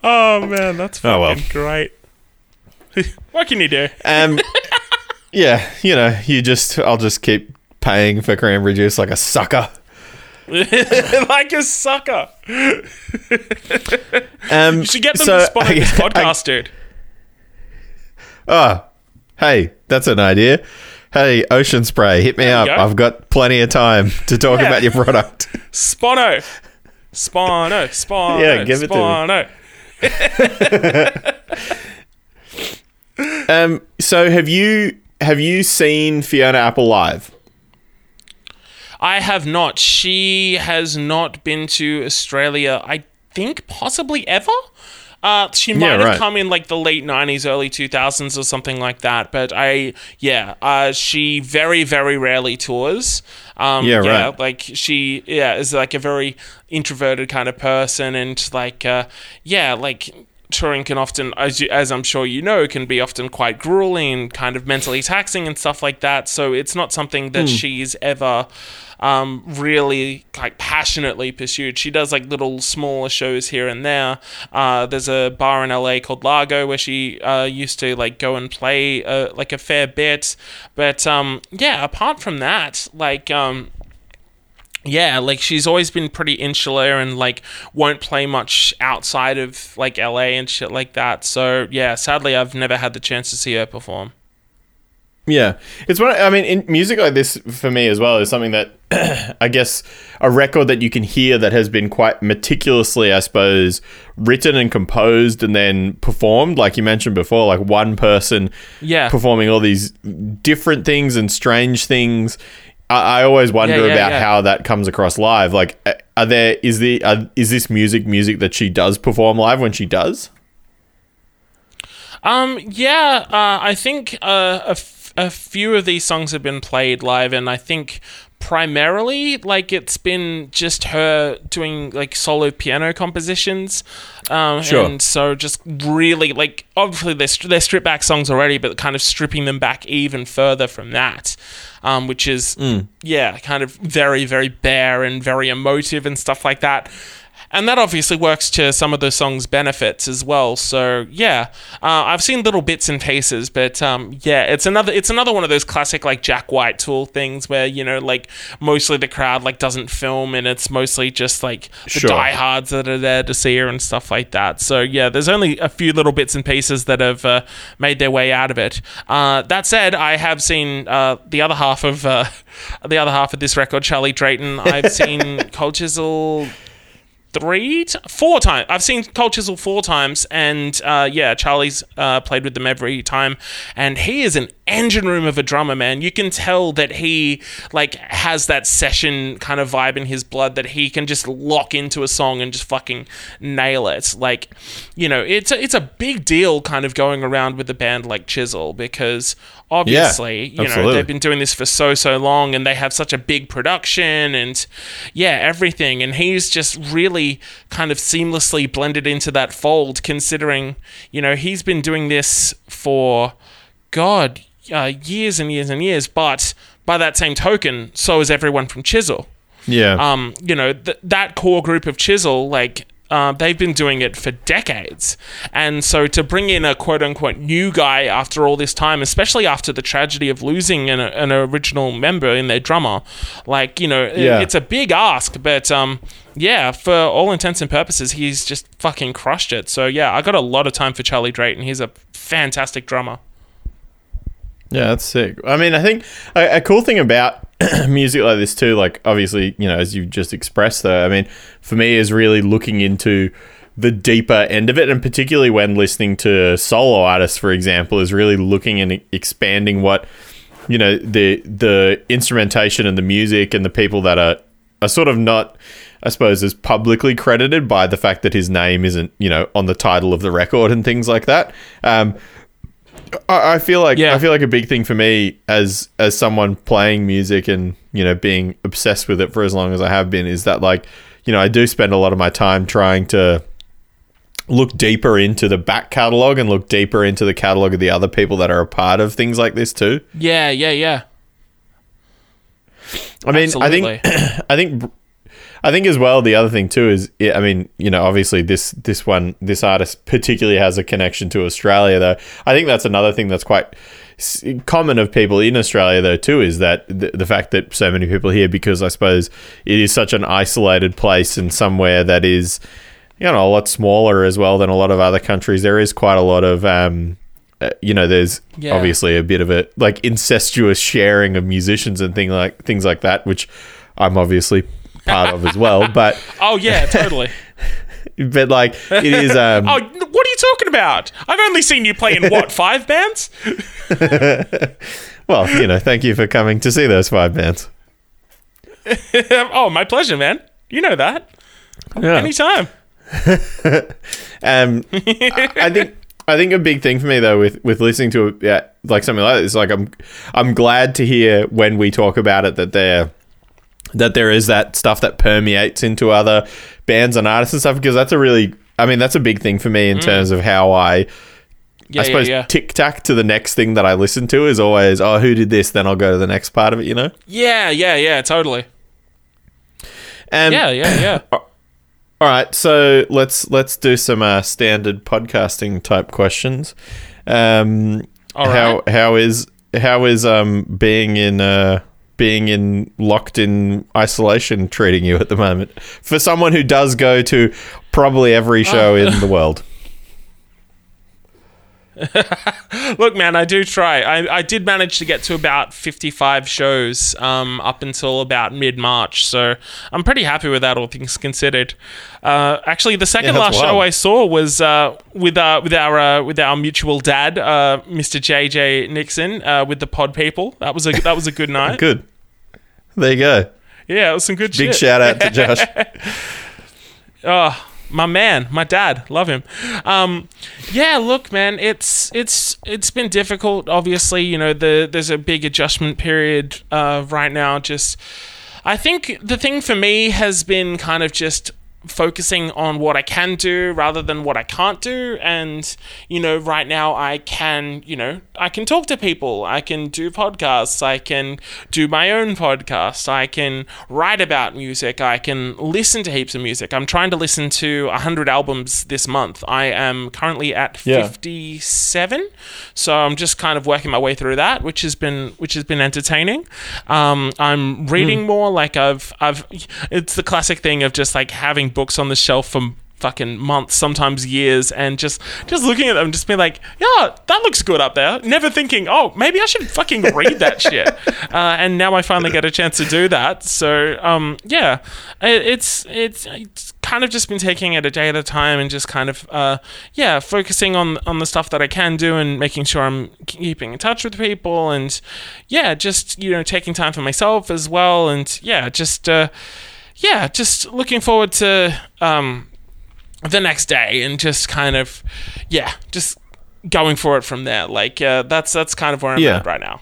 Oh man, that's fucking
Oh, well.
great. what can you do?
um yeah you know you just i'll just keep paying for cranberry juice like a sucker
like a sucker.
um
You should get them
so
to sponsor this
I-
dude.
Oh, hey, that's an idea. Hey, Ocean Spray, hit me up.
go.
I've got plenty of time to talk
Yeah.
about your product.
Spono. Spano, Spano,
Yeah, give it to me. Um, so have you have you seen Fiona Apple live?
I have not. She has not been to Australia. I think possibly ever. Uh, she might have
right.
come in like the late '90s, early 2000s, or something like that. But I, yeah, uh, she very, very rarely tours. Um,
Yeah, right.
Like she, yeah, is like a very introverted kind of person, and like, uh, yeah, like touring can often, as you, as I'm sure you know, can be often quite grueling and kind of mentally taxing and stuff like that. So it's not something that she's ever um, really like passionately pursued. She does like little smaller shows here and there. Uh, there's a bar in LA called Largo where she uh, used to like go and play uh, like a fair bit. But um, yeah, apart from that, like um, yeah, like she's always been pretty insular and like won't play much outside of like LA and shit like that. So yeah, sadly, I've never had the chance to see her perform.
Yeah, it's one. I mean, in music like this for me as well is something that I guess a record that you can hear that has been quite meticulously, I suppose, written and composed and then performed. Like you mentioned before, like one person
Yeah.
performing all these different things and strange things. I, I always wonder
Yeah, yeah,
about
yeah.
how that comes across live. Like, are there is the uh, is this music music that she does perform live when she does?
Um, yeah, uh, I think uh, a, f- a few of these songs have been played live, and I think primarily like it's been just her doing like solo piano compositions. Um,
Sure.
And so just really like obviously they're, they're stripped back songs already, but kind of stripping them back even further from that, um, which is yeah, kind of very very bare and very emotive and stuff like that and that obviously works to some of the song's benefits as well. So yeah, uh, I've seen little bits and pieces, but um, yeah, it's another it's another one of those classic like Jack White tool things where you know like mostly the crowd like doesn't film and it's mostly just like the
Sure.
diehards that are there to see her and stuff like that. So yeah, there's only a few little bits and pieces that have uh, made their way out of it. Uh, that said, I have seen uh, the other half of uh, the other half of this record, Charlie Drayton. I've seen Cold Chisel three, t- four times. I've seen Cold Chisel four times, and uh, yeah, Charlie's uh, played with them every time, and he is an engine room of a drummer, man. You can tell that he like has that session kind of vibe in his blood that he can just lock into a song and just fucking nail it. Like, you know, it's a, it's a big deal kind of going around with a band like Chisel because obviously, you know, they've been doing this for so so long and they have such a big production and yeah everything and he's just really kind of seamlessly blended into that fold considering you know he's been doing this for god uh, years and years and years but by that same token so is everyone from chisel
Yeah,
um, you know, th- that core group of Chisel, like, uh, they've been doing it for decades. And so to bring in a quote unquote new guy after all this time, especially after the tragedy of losing an, an original member in their drummer, like, you know,
Yeah.
it's a big ask, but um, yeah, for all intents and purposes, he's just fucking crushed it. So yeah, I got a lot of time for Charlie Drayton. He's a fantastic drummer.
Yeah, that's sick. I mean, I think a, a cool thing about music like this too, like obviously, you know, as you just expressed though, I mean, for me is really looking into the deeper end of it and particularly when listening to solo artists for example is really looking and expanding what you know the the instrumentation and the music and the people that are are sort of not I suppose as publicly credited by the fact that his name isn't you know on the title of the record and things like that um I, feel like
Yeah.
I feel like a big thing for me as as someone playing music and you know being obsessed with it for as long as I have been is that like you know I do spend a lot of my time trying to look deeper into the back catalog and look deeper into the catalog of the other people that are a part of things like this too.
Yeah, yeah, yeah.
I mean,
Absolutely.
I think I think I think as well the other thing too is I mean, you know, obviously this this one this artist particularly has a connection to Australia though. I think that's another thing that's quite common of people in Australia though too is that the, the fact that so many people here because I suppose it is such an isolated place and somewhere that is you know a lot smaller as well than a lot of other countries. There is quite a lot of um uh, you know, there's
Yeah.
obviously a bit of a like incestuous sharing of musicians and thing like things like that, which I'm obviously part of as well. But
Oh yeah, totally.
but like it is. Um,
oh, what are you talking about? I've only seen you play in what five bands?
well, you know, thank you for coming to see those five bands.
oh, my pleasure, man. You know that.
Yeah.
Anytime.
Um, I I think I think a big thing for me though with with listening to yeah, like something like this, like I'm I'm glad to hear when we talk about it that there that there is that stuff that permeates into other bands and artists and stuff because that's a really I mean that's a big thing for me in terms of how I.
Yeah,
I suppose
yeah, yeah.
tic tac to the next thing that I listen to is always, oh, who did this? Then I'll go to the next part of it, you know?
Yeah, yeah, yeah, totally.
Um,
Yeah, yeah, yeah.
All right, so let's let's do some uh, standard podcasting type questions. Um,
All
how how is how is um being in uh being in locked in isolation treating you at the moment for someone who does go to probably every show oh. in the world?
Look, man, I do try. I, I did manage to get to about 55 shows um, up until about mid March, so I'm pretty happy with that, all things considered. Uh, actually, the second
Yeah,
last
that's
show. I saw was uh, with uh, with our uh, with our mutual dad, uh, Mr. JJ Nixon, uh, with the Pod People. That was a that was a good night.
Good. There you go.
Yeah, it was some good
Big
shit.
shout out to Josh.
Oh, my man, my dad, love him. Um, yeah, look, man, it's it's it's been difficult. Obviously, you know, the there's a big adjustment period uh, right now. Just, I think the thing for me has been kind of just focusing on what I can do rather than what I can't do. And, you know, right now I can, you know, I can talk to people, I can do podcasts, I can do my own podcast, I can write about music, I can listen to heaps of music. I'm trying to listen to 100 albums this month. I am currently at
Yeah.
57 so i'm just kind of working my way through that which has been which has been entertaining um, i'm reading more like i've i've it's the classic thing of just like having books on the shelf for fucking months sometimes years and just just looking at them just being like yeah that looks good up there. Never thinking oh maybe i should fucking read that shit. Uh, and now i finally get a chance to do that. So um yeah it, it's it's it's kind of just been taking it a day at a time and just kind of uh, yeah focusing on on the stuff that I can do and making sure I'm keeping in touch with people and yeah just you know taking time for myself as well and yeah just uh, yeah just looking forward to um, the next day and just kind of yeah just going for it from there like uh, that's that's kind of where I'm
Yeah.
at right now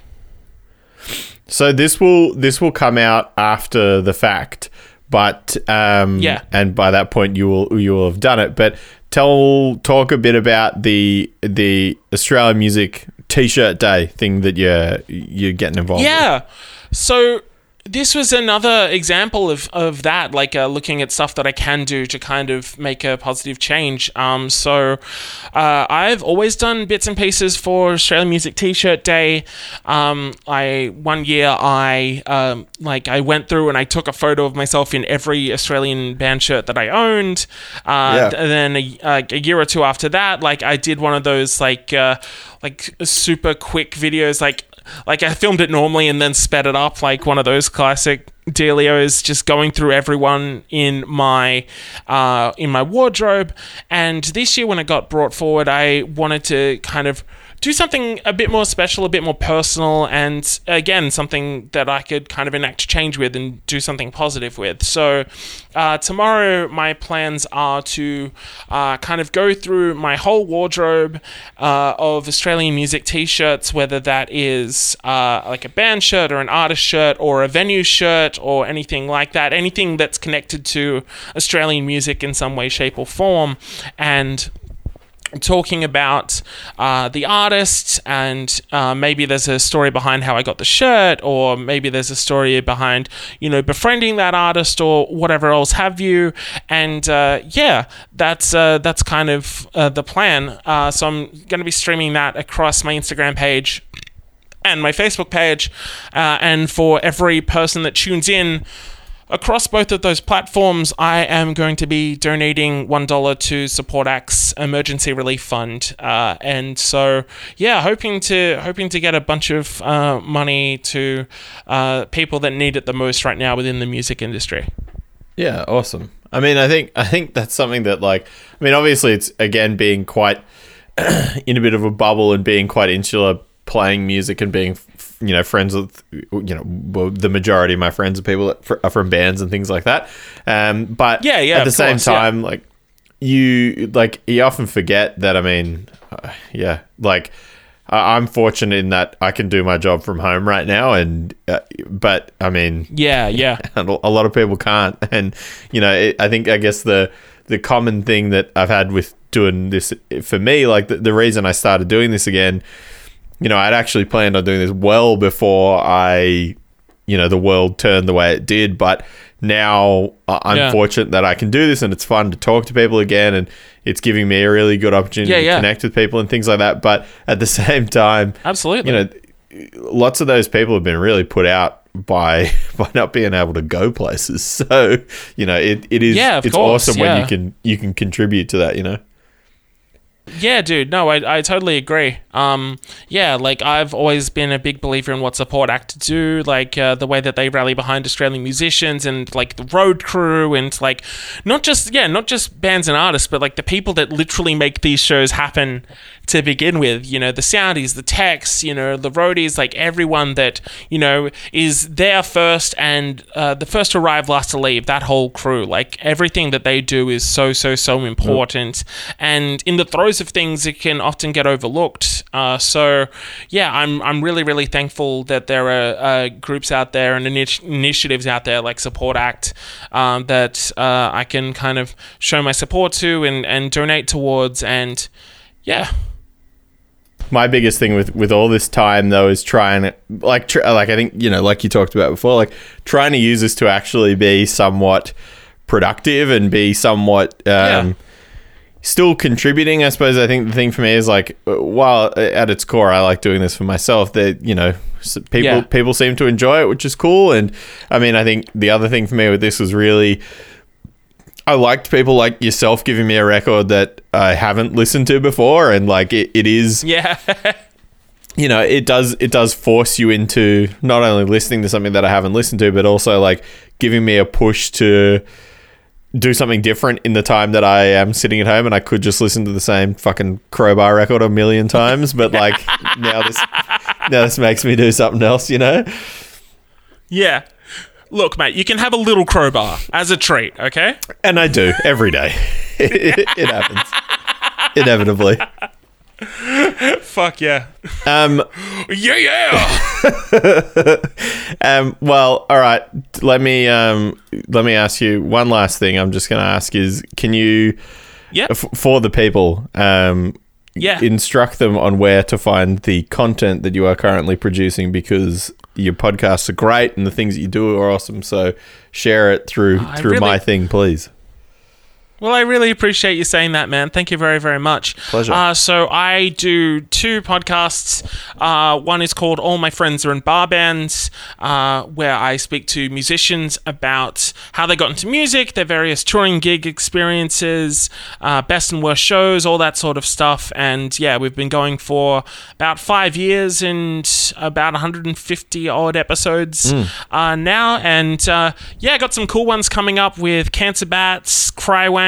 So this will this will come out after the fact, but um,
Yeah.
and by that point you will you will have done it. But tell talk a bit about the the Australian Music T-shirt Day thing that you're you're getting involved. with.
Yeah. So this was another example of, of that, like uh, looking at stuff that I can do to kind of make a positive change. Um, so uh, I've always done bits and pieces for Australian Music T-shirt Day. Um, I one year I um, like I went through and I took a photo of myself in every Australian band shirt that I owned. Uh,
Yeah.
and then a, a year or two after that, like I did one of those like uh, like super quick videos, like like I filmed it normally and then sped it up, like one of those classic dealios, just going through everyone in my uh, in my wardrobe. And this year, when it got brought forward, I wanted to kind of do something a bit more special, a bit more personal, and again, something that I could kind of enact change with and do something positive with. So, uh, tomorrow, my plans are to uh, kind of go through my whole wardrobe uh, of Australian music t shirts, whether that is uh, like a band shirt or an artist shirt or a venue shirt or anything like that, anything that's connected to Australian music in some way, shape, or form. And talking about uh, the artist and uh, maybe there's a story behind how I got the shirt or maybe there's a story behind you know befriending that artist or whatever else have you. And uh, yeah that's uh, that's kind of uh, the plan. Uh, so I'm going to be streaming that across my Instagram page and my Facebook page and for every person that tunes in Across both of those platforms, I am going to be donating $1 to Support Act's Emergency Relief Fund. Uh, and so, yeah, hoping to hoping to get a bunch of uh, money to uh, people that need it the most right now within the music industry.
Yeah, awesome. I mean, I think I think that's something that like I mean, obviously it's again being quite in a bit of a bubble and being quite insular playing music and being you know friends with you know well, the majority of my friends are people that fr- are from bands and things like that. Um but
Yeah, yeah,
at the same
course, yeah.
time like you like you often forget that I mean uh, yeah, like I- I'm fortunate in that I can do my job from home right now and uh, but I mean
Yeah, yeah.
a lot of people can't. And you know, it, I think I guess the the common thing that I've had with doing this for me, like the, the reason I started doing this again, you know, I'd actually planned on doing this well before I, you know, the world turned the way it did, but. Now I- I'm
Yeah.
fortunate that I can do this, and it's fun to talk to people again, and it's giving me a really good opportunity
Yeah,
to connect with people and things like that. But at the same time,
Absolutely.
you know, lots of those people have been really put out by by not being able to go places. So you know, it, it is
Yeah,
it's
course,
awesome when you can you can contribute to that. You know,
Yeah, dude. No, I, I totally agree. Um, yeah, like I've always been a big believer in what support act do, like uh, the way that they rally behind Australian musicians and like the road crew and like not just yeah, not just bands and artists, but like the people that literally make these shows happen to begin with. You know, the soundies, the techs, you know, the roadies, like everyone that you know is there first and uh, the first to arrive, last to leave. That whole crew, like everything that they do, is so so so important. And in the throes of things, it can often get overlooked. Uh, so yeah, I'm I'm really really thankful that there are uh, groups out there and initi- initiatives out there like Support Act um, that uh, I can kind of show my support to and and donate towards and yeah.
My biggest thing with with all this time though is trying to like tr- like I think you know like you talked about before, like trying to use this to actually be somewhat productive and be somewhat um,
Yeah.
still contributing. I suppose I think the thing for me is like, uh, while at its core, I like doing this for myself. That you know, people
Yeah.
people seem to enjoy it, which is cool. And I mean, I think the other thing for me with this was really. I liked people like yourself giving me a record that I haven't listened to before, and like it, it is,
Yeah.
you know, it does it does force you into not only listening to something that I haven't listened to, but also like giving me a push to do something different in the time that I am sitting at home and I could just listen to the same fucking crowbar record a million times, but like now this now this makes me do something else, you know?
yeah. Look, mate, you can have a little crowbar as a treat, okay?
And I do every day. it, it happens. Inevitably.
Fuck yeah.
Um
Yeah, yeah.
Um, well, all right. Let me um, let me ask you one last thing. I'm just going to ask is, can you,
Yeah.
f- for the people, um,
Yeah.
instruct them on where to find the content that you are currently producing because your podcasts are great and the things that you do are awesome. So share it through
I
through my thing, please.
Well, I really appreciate you saying that, man. Thank you very, very much.
Pleasure.
Uh, so I do two podcasts. Uh, one is called All My Friends Are in Bar Bands, uh, where I speak to musicians about how they got into music, their various touring gig experiences, uh, best and worst shows, all that sort of stuff. And yeah, we've been going for about five years and about 150 odd episodes uh, now. And uh, yeah, got some cool ones coming up with Cancer Bats,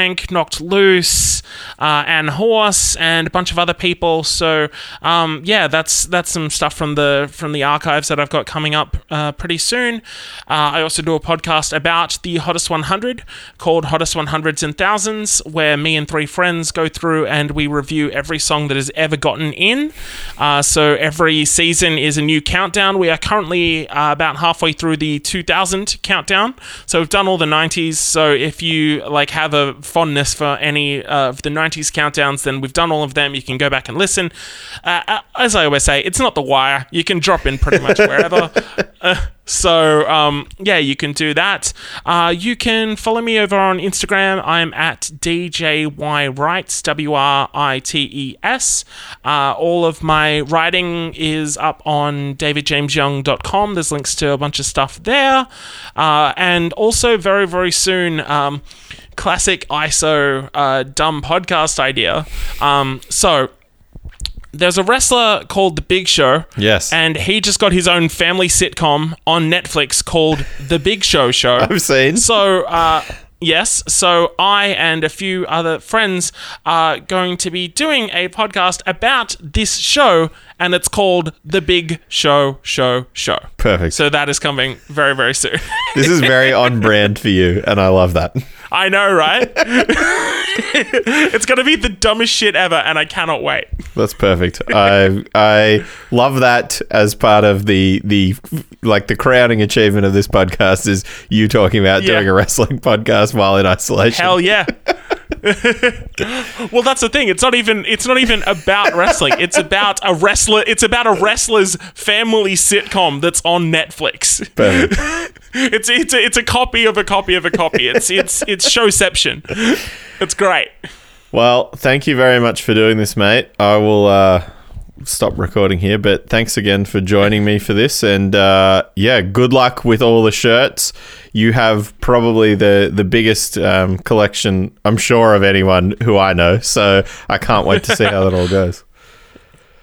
Crywank, Knocked Loose, uh, and Horse, and a bunch of other people. So um, yeah, that's that's some stuff from the from the archives that I've got coming up uh, pretty soon. Uh, I also do a podcast about the hottest 100 called Hottest 100s and Thousands, where me and three friends go through and we review every song that has ever gotten in. Uh, so every season is a new countdown. We are currently uh, about halfway through the 2000 countdown. So we've done all the 90s. So if you like have a fondness for any of the 90s countdowns, then we've done all of them. You can go back and listen. Uh, uh, as I always say, it's not the wire. You can drop in pretty much wherever. Uh, so um, yeah, you can do that. Uh, you can follow me over on Instagram. I'm at DJY Writes, W R I T E S. Uh, all of my writing is up on davidjamesyoung.com. There's links to a bunch of stuff there. Uh, and also, very, very soon, um, classic ISO uh, dumb podcast idea. Um, so, there's a wrestler called The Big Show.
Yes.
And he just got his own family sitcom on Netflix called The Big Show Show.
I've seen.
So, uh, yes, so I and a few other friends are going to be doing a podcast about this show, and it's called The Big Show Show Show.
Perfect.
So that is coming very, very soon.
this is very on brand for you, and I love that.
I know, right? it's going to be the dumbest shit ever, and I cannot wait.
That's perfect. I I love that as part of the the like the crowning achievement of this podcast is you talking about
Yeah.
doing a wrestling podcast while in isolation.
Hell yeah. well, that's the thing. It's not even. It's not even about wrestling. It's about a wrestler. It's about a wrestler's family sitcom that's on Netflix. It's it's a, it's a copy of a copy of a copy. It's it's it's showception. It's great.
Well, thank you very much for doing this, mate. I will uh, stop recording here, but thanks again for joining me for this. And uh, yeah, good luck with all the shirts. You have probably the the biggest um, collection, I'm sure, of anyone who I know. So I can't wait to see how that all goes.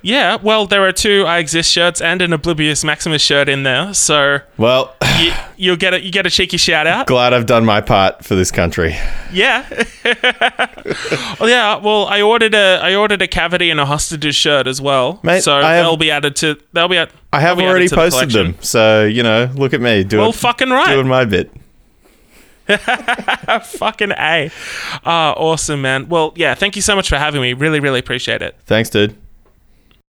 Yeah. Well, there are two I exist shirts and an Oblivious Maximus shirt in there, so
Well,
you, you'll get a you get a cheeky shout out.
glad I've done my part for this country.
Yeah. well, yeah. Well, I ordered a I ordered a cavity and a hostages shirt as well.
Mate,
so
I have-
they'll be added to they'll be at.
I have already
added to the
posted them, so you know, look at me doing
Well, fucking right.
doing my bit.
fucking a. Ah, awesome, man. Well, yeah. Thank you so much for having me. Really, really appreciate it.
Thanks, dude.